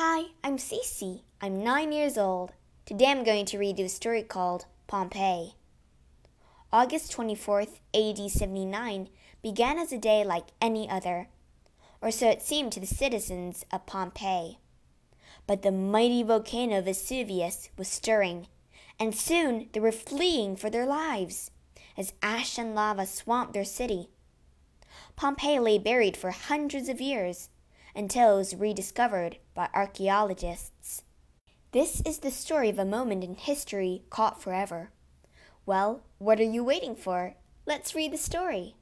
Hi, I'm Cece. I'm nine years old. Today I'm going to read you a story called Pompeii. August 24th, AD 79 began as a day like any other, or so it seemed to the citizens of Pompeii. But the mighty volcano Vesuvius was stirring, and soon they were fleeing for their lives as ash and lava swamped their city. Pompeii lay buried for hundreds of years until it was rediscovered by archaeologists. This is the story of a moment in history caught forever. Well, what are you waiting for? Let's read the story.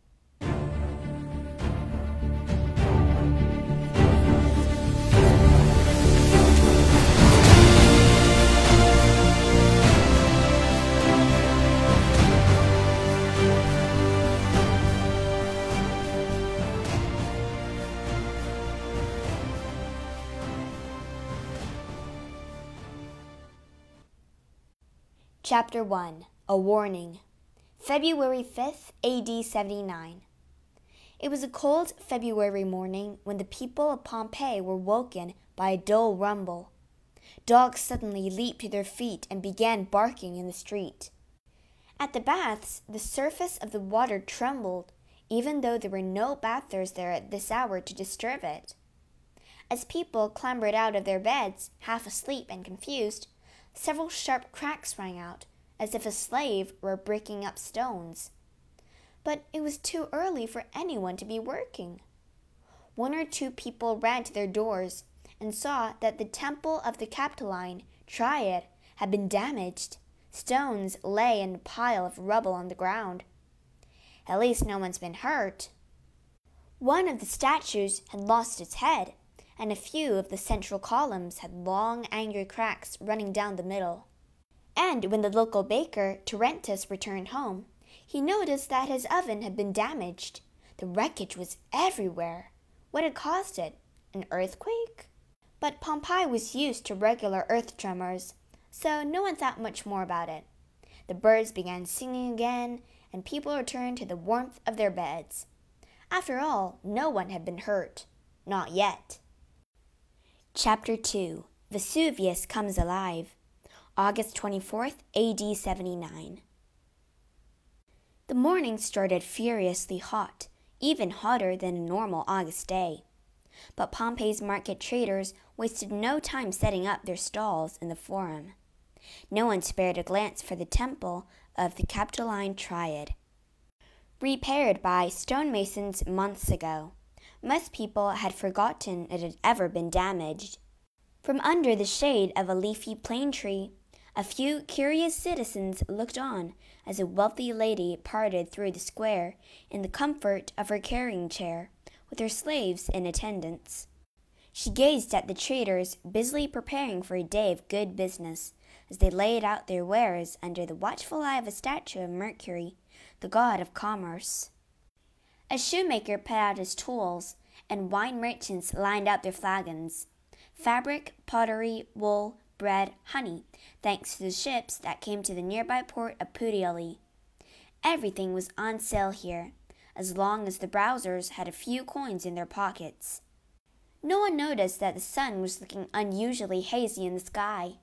Chapter 1 A Warning February 5th, AD 79. It was a cold February morning when the people of Pompeii were woken by a dull rumble. Dogs suddenly leaped to their feet and began barking in the street. At the baths, the surface of the water trembled, even though there were no bathers there at this hour to disturb it. As people clambered out of their beds, half asleep and confused, Several sharp cracks rang out, as if a slave were breaking up stones. But it was too early for anyone to be working. One or two people ran to their doors and saw that the temple of the Capitoline Triad had been damaged. Stones lay in a pile of rubble on the ground. At least no one's been hurt. One of the statues had lost its head and a few of the central columns had long, angry cracks running down the middle. And when the local baker, Terentius, returned home, he noticed that his oven had been damaged. The wreckage was everywhere. What had caused it? An earthquake? But Pompeii was used to regular earth tremors, so no one thought much more about it. The birds began singing again, and people returned to the warmth of their beds. After all, no one had been hurt. Not yet. Chapter 2 Vesuvius Comes Alive, August 24th, AD 79. The morning started furiously hot, even hotter than a normal August day. But Pompeii's market traders wasted no time setting up their stalls in the forum. No one spared a glance for the temple of the Capitoline Triad. Repaired by stonemasons months ago, most people had forgotten it had ever been damaged. From under the shade of a leafy plane tree, a few curious citizens looked on as a wealthy lady parted through the square in the comfort of her carrying chair, with her slaves in attendance. She gazed at the traders busily preparing for a day of good business as they laid out their wares under the watchful eye of a statue of Mercury, the god of commerce. A shoemaker put out his tools, and wine merchants lined up their flagons. Fabric, pottery, wool, bread, honey, thanks to the ships that came to the nearby port of Puteoli. Everything was on sale here, as long as the browsers had a few coins in their pockets. No one noticed that the sun was looking unusually hazy in the sky.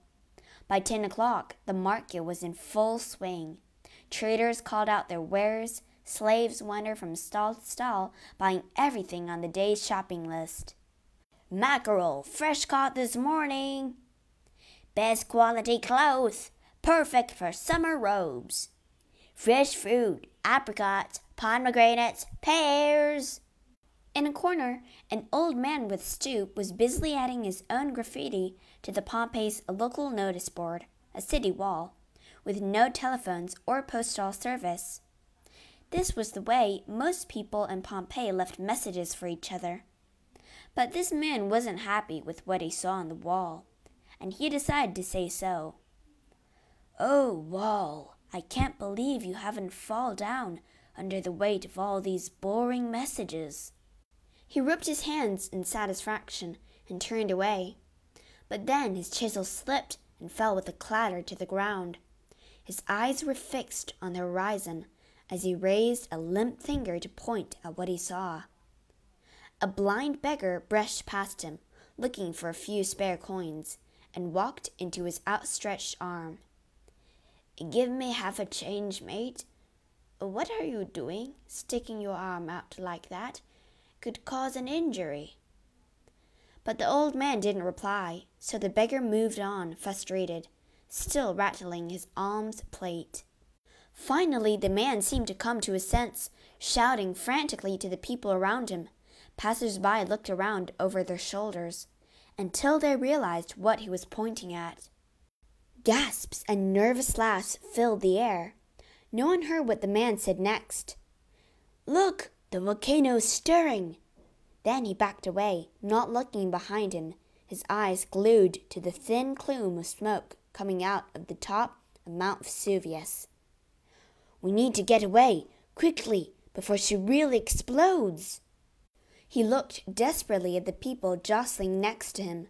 By ten o'clock, the market was in full swing. Traders called out their wares, Slaves wander from stall to stall, buying everything on the day's shopping list. Mackerel, fresh caught this morning. Best quality clothes, perfect for summer robes. Fresh fruit, apricots, pomegranates, pears. In a corner, an old man with stoop was busily adding his own graffiti to the Pompeii's local notice board, a city wall, with no telephones or postal service. This was the way most people in Pompeii left messages for each other. But this man wasn't happy with what he saw on the wall, and he decided to say so. Oh, wall, I can't believe you haven't fallen down under the weight of all these boring messages. He rubbed his hands in satisfaction and turned away. But then his chisel slipped and fell with a clatter to the ground. His eyes were fixed on the horizon as he raised a limp finger to point at what he saw. A blind beggar brushed past him, looking for a few spare coins, and walked into his outstretched arm. Give me half a change, mate. What are you doing? Sticking your arm out like that could cause an injury. But the old man didn't reply, so the beggar moved on, frustrated, still rattling his alms plate. Finally, the man seemed to come to his sense, shouting frantically to the people around him. Passers by looked around over their shoulders until they realized what he was pointing at. Gasps and nervous laughs filled the air. No one heard what the man said next. Look, the volcano's stirring. Then he backed away, not looking behind him, his eyes glued to the thin plume of smoke coming out of the top of Mount Vesuvius. We need to get away, quickly, before she really explodes. He looked desperately at the people jostling next to him,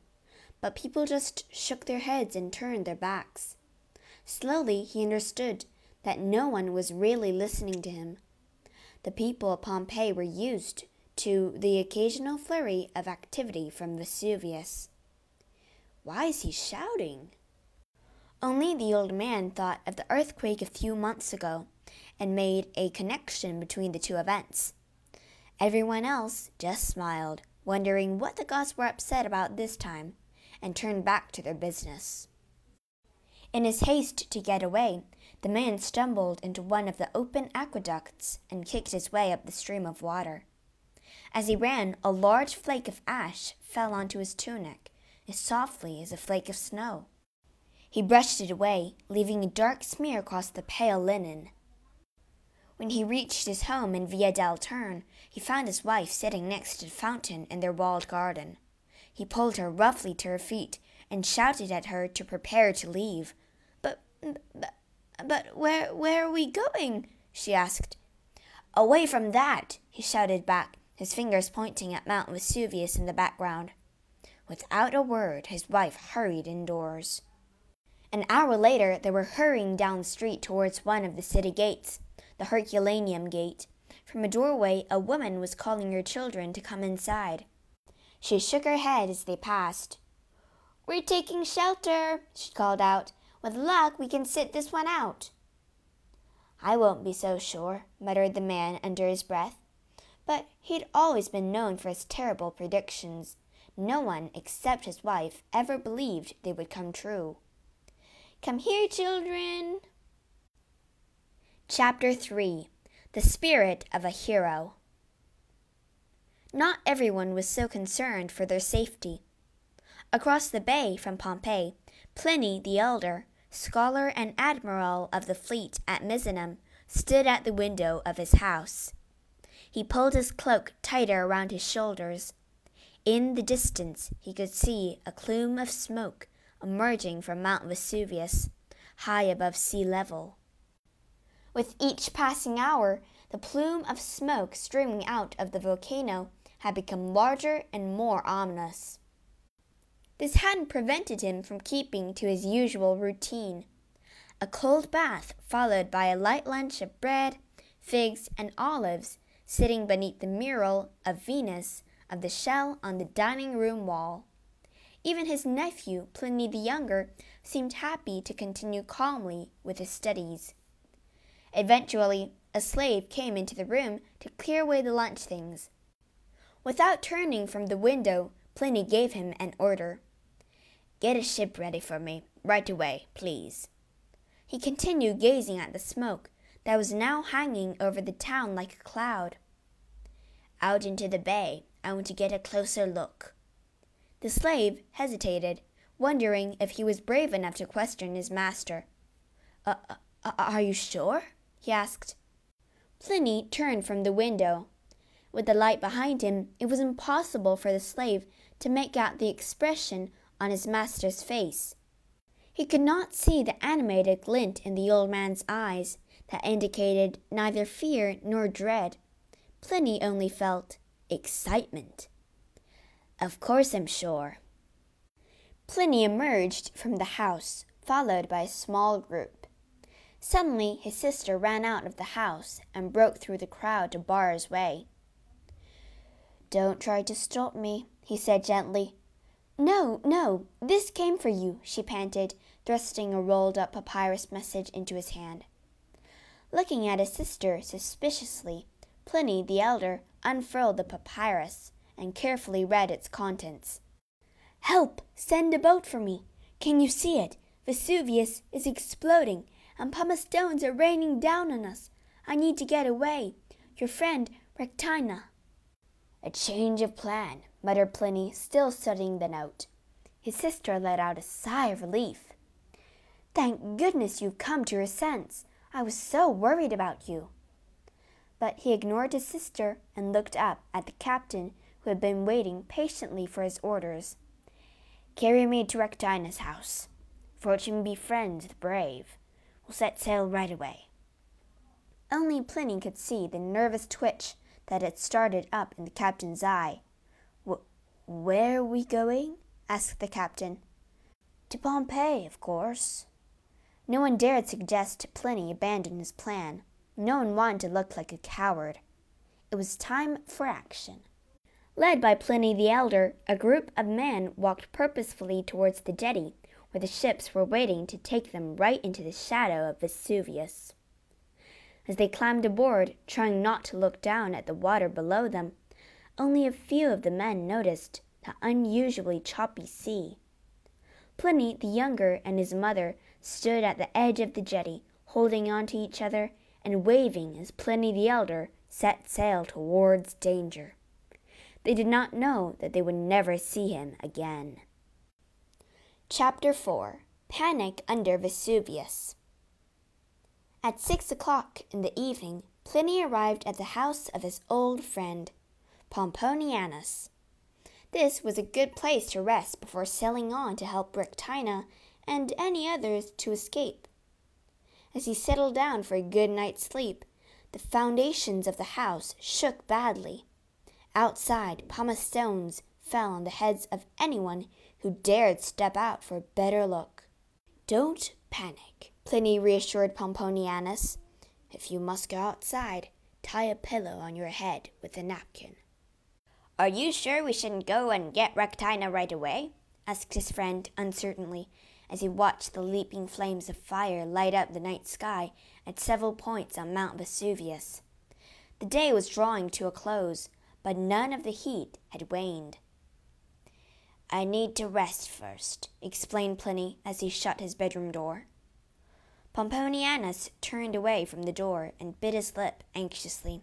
but people just shook their heads and turned their backs. Slowly he understood that no one was really listening to him. The people of Pompeii were used to the occasional flurry of activity from Vesuvius. Why is he shouting? Only the old man thought of the earthquake a few months ago and made a connection between the two events. Everyone else just smiled, wondering what the gods were upset about this time, and turned back to their business. In his haste to get away, the man stumbled into one of the open aqueducts and kicked his way up the stream of water. As he ran, a large flake of ash fell onto his tunic, as softly as a flake of snow. He brushed it away, leaving a dark smear across the pale linen. When he reached his home in Via del Turn, he found his wife sitting next to the fountain in their walled garden. He pulled her roughly to her feet and shouted at her to prepare to leave. But, but, but where, where are we going? she asked. Away from that, he shouted back, his fingers pointing at Mount Vesuvius in the background. Without a word, his wife hurried indoors. An hour later, they were hurrying down the street towards one of the city gates, the Herculaneum gate. From a doorway, a woman was calling her children to come inside. She shook her head as they passed. We're taking shelter, she called out. With luck, we can sit this one out. I won't be so sure, muttered the man under his breath. But he'd always been known for his terrible predictions. No one except his wife ever believed they would come true. Come here, children. Chapter 3 The Spirit of a Hero. Not everyone was so concerned for their safety. Across the bay from Pompeii, Pliny the Elder, scholar and admiral of the fleet at Misenum, stood at the window of his house. He pulled his cloak tighter around his shoulders. In the distance, he could see a plume of smoke emerging from Mount Vesuvius, high above sea level. With each passing hour, the plume of smoke streaming out of the volcano had become larger and more ominous. This hadn't prevented him from keeping to his usual routine a cold bath, followed by a light lunch of bread, figs, and olives sitting beneath the mural of Venus of the shell on the dining room wall. Even his nephew, Pliny the Younger, seemed happy to continue calmly with his studies. Eventually, a slave came into the room to clear away the lunch things. Without turning from the window, Pliny gave him an order. Get a ship ready for me, right away, please. He continued gazing at the smoke that was now hanging over the town like a cloud out into the bay. I want to get a closer look. The slave hesitated, wondering if he was brave enough to question his master. Uh, uh, are you sure? He asked. Pliny turned from the window. With the light behind him, it was impossible for the slave to make out the expression on his master's face. He could not see the animated glint in the old man's eyes that indicated neither fear nor dread. Pliny only felt excitement. Of course, I'm sure. Pliny emerged from the house, followed by a small group. Suddenly, his sister ran out of the house and broke through the crowd to bar his way. Don't try to stop me, he said gently. No, no, this came for you, she panted, thrusting a rolled up papyrus message into his hand. Looking at his sister suspiciously, Pliny the elder unfurled the papyrus and carefully read its contents. Help! Send a boat for me! Can you see it? Vesuvius is exploding, and pumice stones are raining down on us. I need to get away. Your friend, Rectina. A change of plan, muttered Pliny, still studying the note. His sister let out a sigh of relief. Thank goodness you've come to your sense. I was so worried about you. But he ignored his sister and looked up at the captain who had been waiting patiently for his orders. Carry me to Rectina's house. Fortune befriends the brave. We'll set sail right away. Only Pliny could see the nervous twitch that had started up in the captain's eye. Where are we going? asked the captain. To Pompeii, of course. No one dared suggest to Pliny abandon his plan. No one wanted to look like a coward. It was time for action. Led by Pliny the Elder, a group of men walked purposefully towards the jetty, where the ships were waiting to take them right into the shadow of Vesuvius. As they climbed aboard, trying not to look down at the water below them, only a few of the men noticed the unusually choppy sea. Pliny the younger and his mother stood at the edge of the jetty, holding on to each other and waving as Pliny the elder set sail towards danger. They did not know that they would never see him again. Chapter 4 Panic Under Vesuvius At six o'clock in the evening, Pliny arrived at the house of his old friend, Pomponianus. This was a good place to rest before sailing on to help Rectina and any others to escape. As he settled down for a good night's sleep, the foundations of the house shook badly Outside, pumice stones fell on the heads of anyone who dared step out for a better look. Don't panic, Pliny reassured Pomponianus. If you must go outside, tie a pillow on your head with a napkin. Are you sure we shouldn't go and get Rectina right away? asked his friend uncertainly, as he watched the leaping flames of fire light up the night sky at several points on Mount Vesuvius. The day was drawing to a close, but none of the heat had waned. I need to rest first, explained Pliny as he shut his bedroom door. Pomponianus turned away from the door and bit his lip anxiously,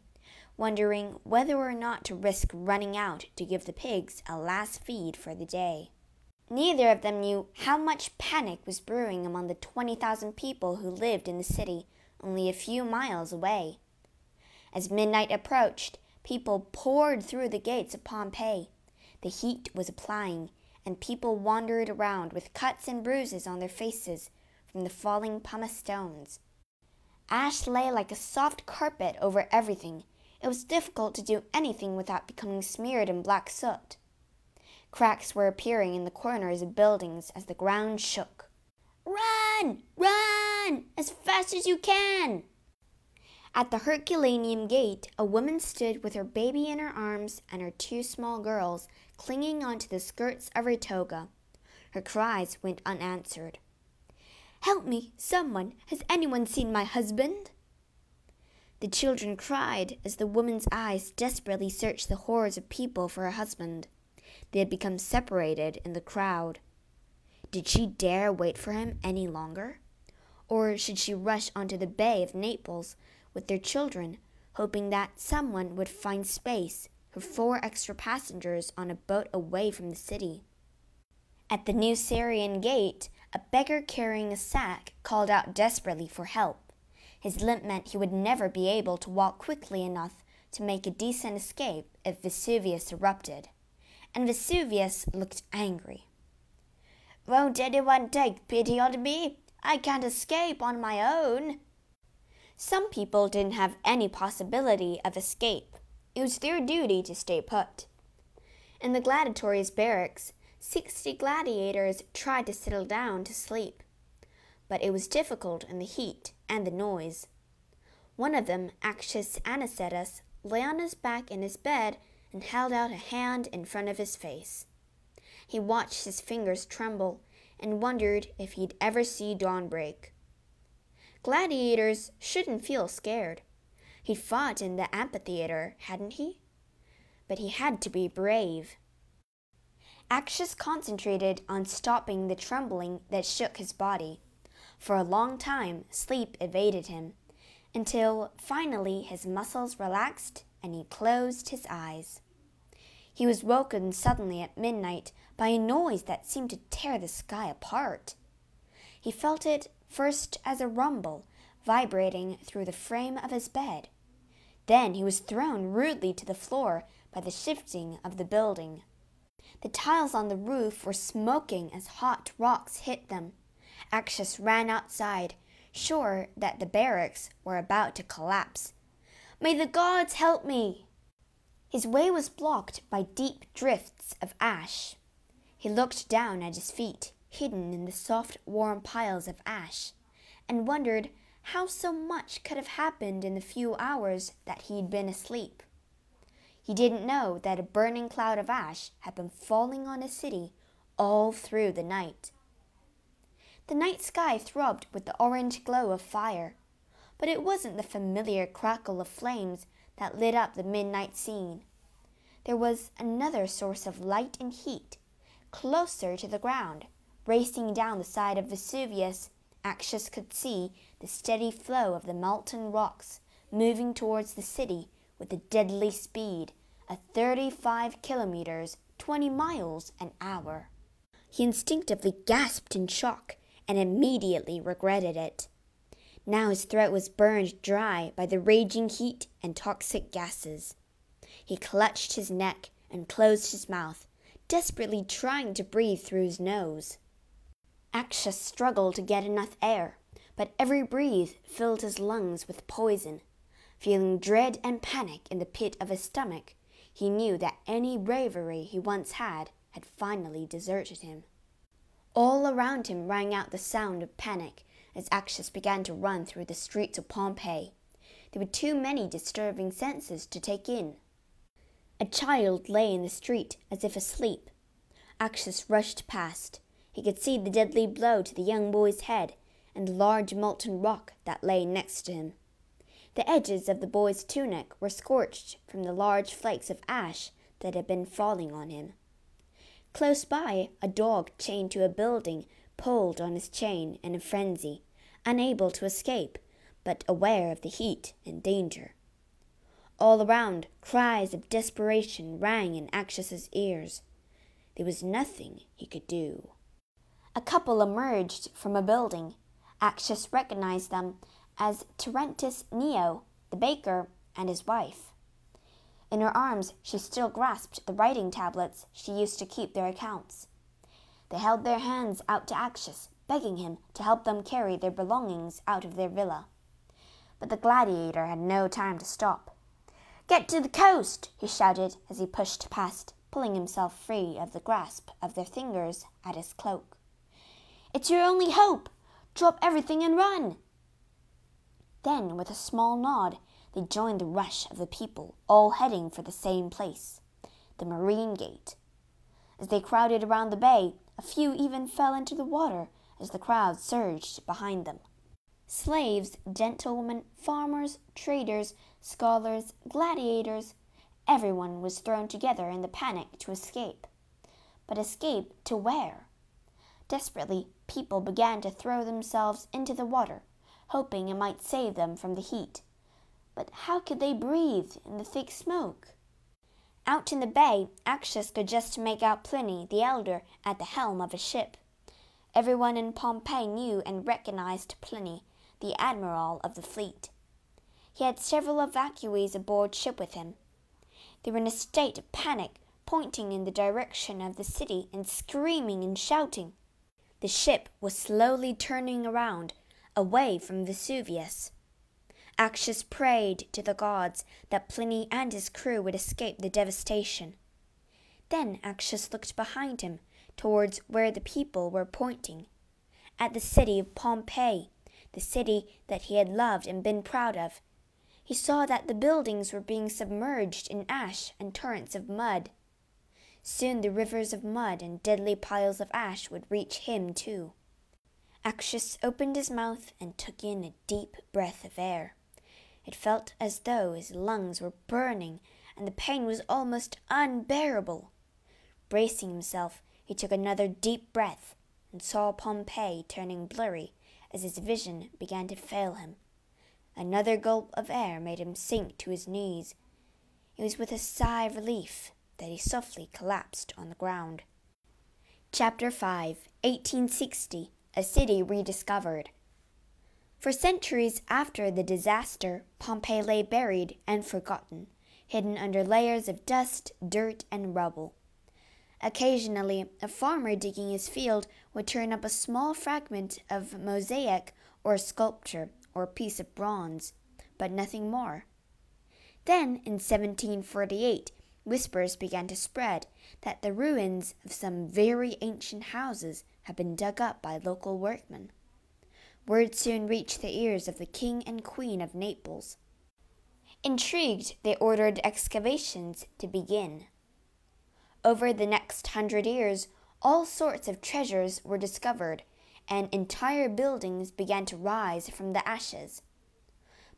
wondering whether or not to risk running out to give the pigs a last feed for the day. Neither of them knew how much panic was brewing among the twenty thousand people who lived in the city only a few miles away. As midnight approached, People poured through the gates of Pompeii. The heat was applying, and people wandered around with cuts and bruises on their faces from the falling pumice stones. Ash lay like a soft carpet over everything. It was difficult to do anything without becoming smeared in black soot. Cracks were appearing in the corners of buildings as the ground shook. Run! Run! As fast as you can! At the Herculaneum gate, a woman stood with her baby in her arms and her two small girls clinging onto the skirts of her toga. Her cries went unanswered. Help me, someone! Has anyone seen my husband? The children cried as the woman's eyes desperately searched the hordes of people for her husband. They had become separated in the crowd. Did she dare wait for him any longer? Or should she rush onto the bay of Naples with their children, hoping that someone would find space for four extra passengers on a boat away from the city. At the Nucerian gate, a beggar carrying a sack called out desperately for help. His limp meant he would never be able to walk quickly enough to make a decent escape if Vesuvius erupted. And Vesuvius looked angry. Won't anyone take pity on me? I can't escape on my own. Some people didn't have any possibility of escape. It was their duty to stay put. In the gladiators' barracks, sixty gladiators tried to settle down to sleep, but it was difficult in the heat and the noise. One of them, Actius Anicetus, lay on his back in his bed and held out a hand in front of his face. He watched his fingers tremble and wondered if he'd ever see dawn break. Gladiators shouldn't feel scared. He'd fought in the amphitheater, hadn't he? But he had to be brave. Actius concentrated on stopping the trembling that shook his body. For a long time, sleep evaded him, until finally his muscles relaxed and he closed his eyes. He was woken suddenly at midnight by a noise that seemed to tear the sky apart. He felt it first as a rumble vibrating through the frame of his bed. Then he was thrown rudely to the floor by the shifting of the building. The tiles on the roof were smoking as hot rocks hit them. Actius ran outside, sure that the barracks were about to collapse. May the gods help me! His way was blocked by deep drifts of ash. He looked down at his feet, hidden in the soft, warm piles of ash, and wondered how so much could have happened in the few hours that he'd been asleep. He didn't know that a burning cloud of ash had been falling on his city all through the night. The night sky throbbed with the orange glow of fire, but it wasn't the familiar crackle of flames that lit up the midnight scene. There was another source of light and heat, closer to the ground. Racing down the side of Vesuvius, Actius could see the steady flow of the molten rocks moving towards the city with a deadly speed of 35 kilometers, 20 miles an hour. He instinctively gasped in shock and immediately regretted it. Now his throat was burned dry by the raging heat and toxic gases. He clutched his neck and closed his mouth, desperately trying to breathe through his nose. Actius struggled to get enough air, but every breath filled his lungs with poison. Feeling dread and panic in the pit of his stomach, he knew that any bravery he once had had finally deserted him. All around him rang out the sound of panic as Actius began to run through the streets of Pompeii. There were too many disturbing senses to take in. A child lay in the street as if asleep. Actius rushed past. He could see the deadly blow to the young boy's head and the large molten rock that lay next to him. The edges of the boy's tunic were scorched from the large flakes of ash that had been falling on him. Close by, a dog chained to a building pulled on his chain in a frenzy, unable to escape, but aware of the heat and danger. All around, cries of desperation rang in Actius's ears. There was nothing he could do. A couple emerged from a building. Actius recognized them as Terentius Neo, the baker, and his wife. In her arms, she still grasped the writing tablets she used to keep their accounts. They held their hands out to Actius, begging him to help them carry their belongings out of their villa. But the gladiator had no time to stop. Get to the coast, he shouted as he pushed past, pulling himself free of the grasp of their fingers at his cloak. It's your only hope. Drop everything and run. Then, with a small nod, they joined the rush of the people, all heading for the same place the Marine Gate. As they crowded around the bay, a few even fell into the water as the crowd surged behind them. Slaves, gentlemen, farmers, traders, scholars, gladiators, everyone was thrown together in the panic to escape. But escape to where? Desperately, people began to throw themselves into the water, hoping it might save them from the heat. But how could they breathe in the thick smoke? Out in the bay, Actius could just make out Pliny the elder at the helm of a ship. Everyone in Pompeii knew and recognized Pliny, the admiral of the fleet. He had several evacuees aboard ship with him. They were in a state of panic, pointing in the direction of the city and screaming and shouting. The ship was slowly turning around, away from Vesuvius. Actius prayed to the gods that Pliny and his crew would escape the devastation. Then Actius looked behind him towards where the people were pointing, at the city of Pompeii, the city that he had loved and been proud of. He saw that the buildings were being submerged in ash and torrents of mud. Soon the rivers of mud and deadly piles of ash would reach him too. Actius opened his mouth and took in a deep breath of air. It felt as though his lungs were burning, and the pain was almost unbearable. Bracing himself, he took another deep breath and saw Pompeii turning blurry as his vision began to fail him. Another gulp of air made him sink to his knees. It was with a sigh of relief that he softly collapsed on the ground. Chapter 5 1860 A City Rediscovered. For centuries after the disaster, Pompeii lay buried and forgotten, hidden under layers of dust, dirt, and rubble. Occasionally, a farmer digging his field would turn up a small fragment of mosaic or sculpture or piece of bronze, but nothing more. Then, in 1748, whispers began to spread that the ruins of some very ancient houses had been dug up by local workmen. Word soon reached the ears of the King and Queen of Naples. Intrigued, they ordered excavations to begin. Over the next hundred years, all sorts of treasures were discovered, and entire buildings began to rise from the ashes.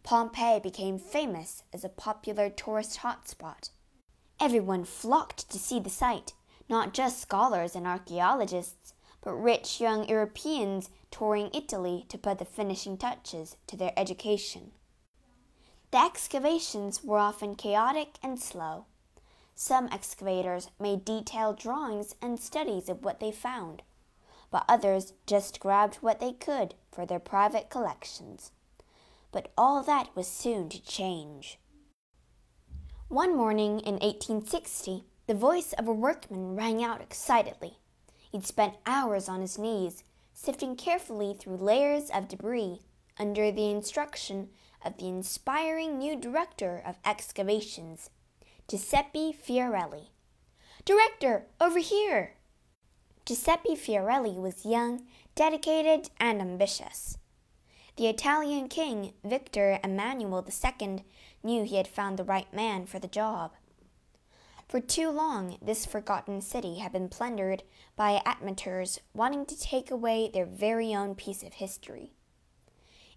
Pompeii became famous as a popular tourist hotspot. Everyone flocked to see the site, not just scholars and archaeologists, but rich young Europeans touring Italy to put the finishing touches to their education. The excavations were often chaotic and slow. Some excavators made detailed drawings and studies of what they found, but others just grabbed what they could for their private collections. But all that was soon to change. One morning in 1860, the voice of a workman rang out excitedly. He'd spent hours on his knees, sifting carefully through layers of debris under the instruction of the inspiring new director of excavations, Giuseppe Fiorelli. Director, over here! Giuseppe Fiorelli was young, dedicated, and ambitious. The Italian king, Victor Emmanuel II, knew he had found the right man for the job. For too long, this forgotten city had been plundered by admirers wanting to take away their very own piece of history.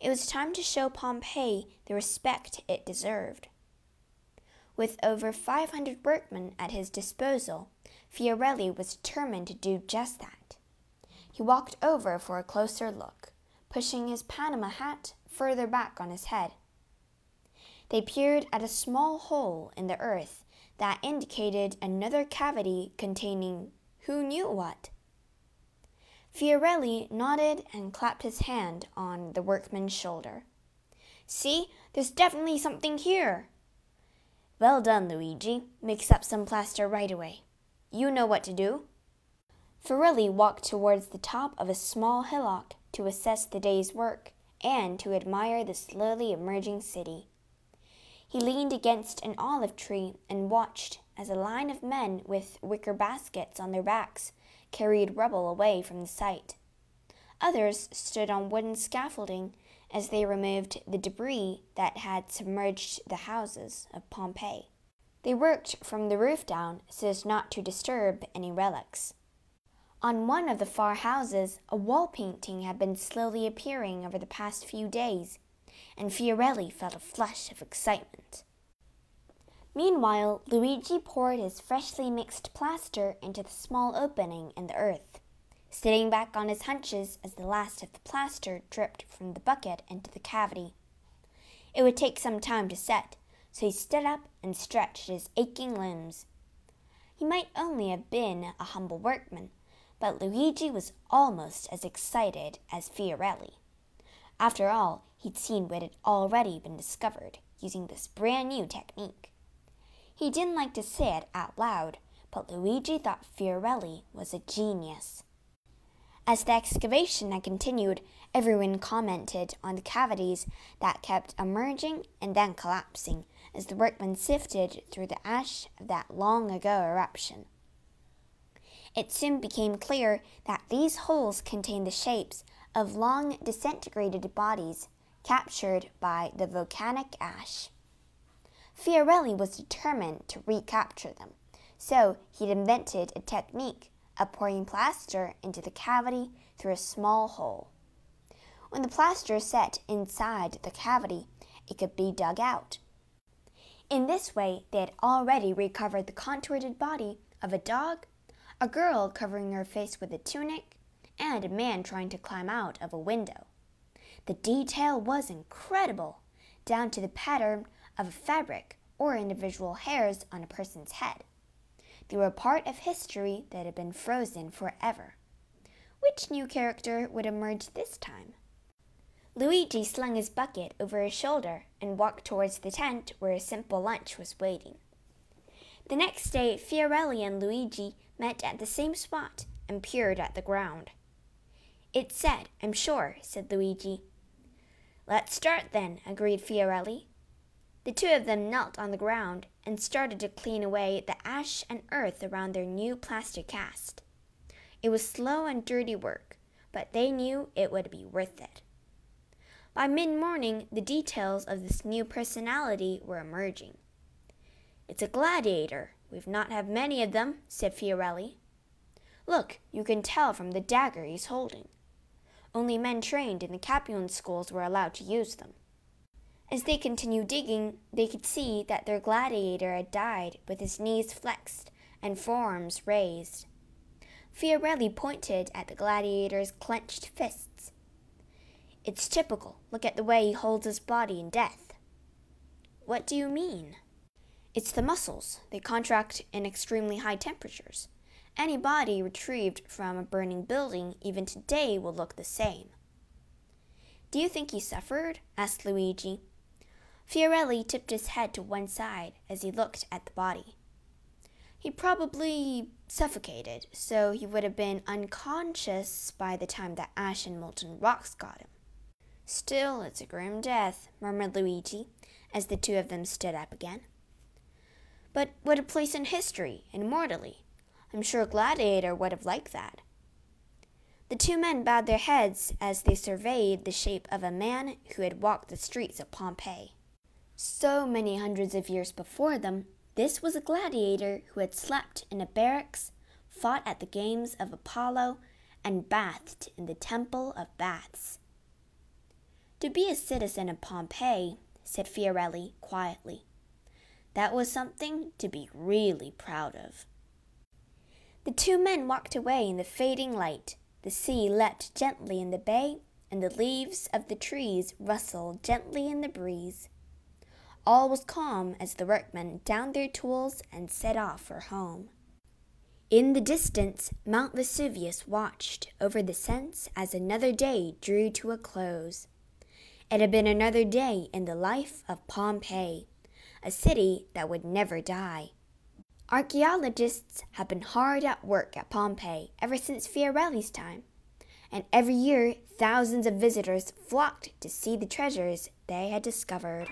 It was time to show Pompeii the respect it deserved. With over 500 workmen at his disposal, Fiorelli was determined to do just that. He walked over for a closer look, pushing his Panama hat further back on his head. They peered at a small hole in the earth that indicated another cavity containing who knew what. Fiorelli nodded and clapped his hand on the workman's shoulder. See, there's definitely something here. Well done, Luigi. Mix up some plaster right away. You know what to do. Fiorelli walked towards the top of a small hillock to assess the day's work and to admire the slowly emerging city. He leaned against an olive tree and watched as a line of men with wicker baskets on their backs carried rubble away from the site. Others stood on wooden scaffolding as they removed the debris that had submerged the houses of Pompeii. They worked from the roof down so as not to disturb any relics. On one of the far houses, a wall painting had been slowly appearing over the past few days, and Fiorelli felt a flush of excitement. Meanwhile, Luigi poured his freshly mixed plaster into the small opening in the earth, sitting back on his hunches as the last of the plaster dripped from the bucket into the cavity. It would take some time to set, so he stood up and stretched his aching limbs. He might only have been a humble workman, but Luigi was almost as excited as Fiorelli. After all, he'd seen what had already been discovered using this brand new technique. He didn't like to say it out loud, but Luigi thought Fiorelli was a genius. As the excavation had continued, everyone commented on the cavities that kept emerging and then collapsing as the workmen sifted through the ash of that long ago eruption. It soon became clear that these holes contained the shapes of long disintegrated bodies captured by the volcanic ash. Fiorelli was determined to recapture them, So he'd invented a technique of pouring plaster into the cavity through a small hole. When the plaster set inside the cavity, it could be dug out. In this way, they had already recovered the contorted body of a dog, a girl covering her face with a tunic, and a man trying to climb out of a window. The detail was incredible, down to the pattern of a fabric or individual hairs on a person's head. They were a part of history that had been frozen forever. Which new character would emerge this time? Luigi slung his bucket over his shoulder and walked towards the tent where a simple lunch was waiting. The next day, Fiorelli and Luigi met at the same spot and peered at the ground. It's said, I'm sure, said Luigi. Let's start then, agreed Fiorelli. The two of them knelt on the ground and started to clean away the ash and earth around their new plaster cast. It was slow and dirty work, but they knew it would be worth it. By mid morning, the details of this new personality were emerging. It's a gladiator. We've not had many of them, said Fiorelli. Look, you can tell from the dagger he's holding. Only men trained in the Capuan schools were allowed to use them. As they continued digging, they could see that their gladiator had died with his knees flexed and forearms raised. Fiorelli pointed at the gladiator's clenched fists. It's typical. Look at the way he holds his body in death. What do you mean? It's the muscles. They contract in extremely high temperatures. Any body retrieved from a burning building, even today, will look the same. Do you think he suffered? asked Luigi. Fiorelli tipped his head to one side as he looked at the body. He probably suffocated, so he would have been unconscious by the time the ash and molten rocks got him. Still, it's a grim death, murmured Luigi, as the two of them stood up again. But what a place in history, immortally. I'm sure Gladiator would have liked that. The two men bowed their heads as they surveyed the shape of a man who had walked the streets of Pompeii. So many hundreds of years before them, this was a gladiator who had slept in a barracks, fought at the games of Apollo, and bathed in the Temple of Baths. To be a citizen of Pompeii, said Fiorelli quietly, that was something to be really proud of. The two men walked away in the fading light. The sea leapt gently in the bay, and the leaves of the trees rustled gently in the breeze. All was calm as the workmen downed their tools and set off for home. In the distance, Mount Vesuvius watched over the sense as another day drew to a close. It had been another day in the life of Pompeii, a city that would never die. Archaeologists have been hard at work at Pompeii ever since Fiorelli's time, and every year thousands of visitors flocked to see the treasures they had discovered.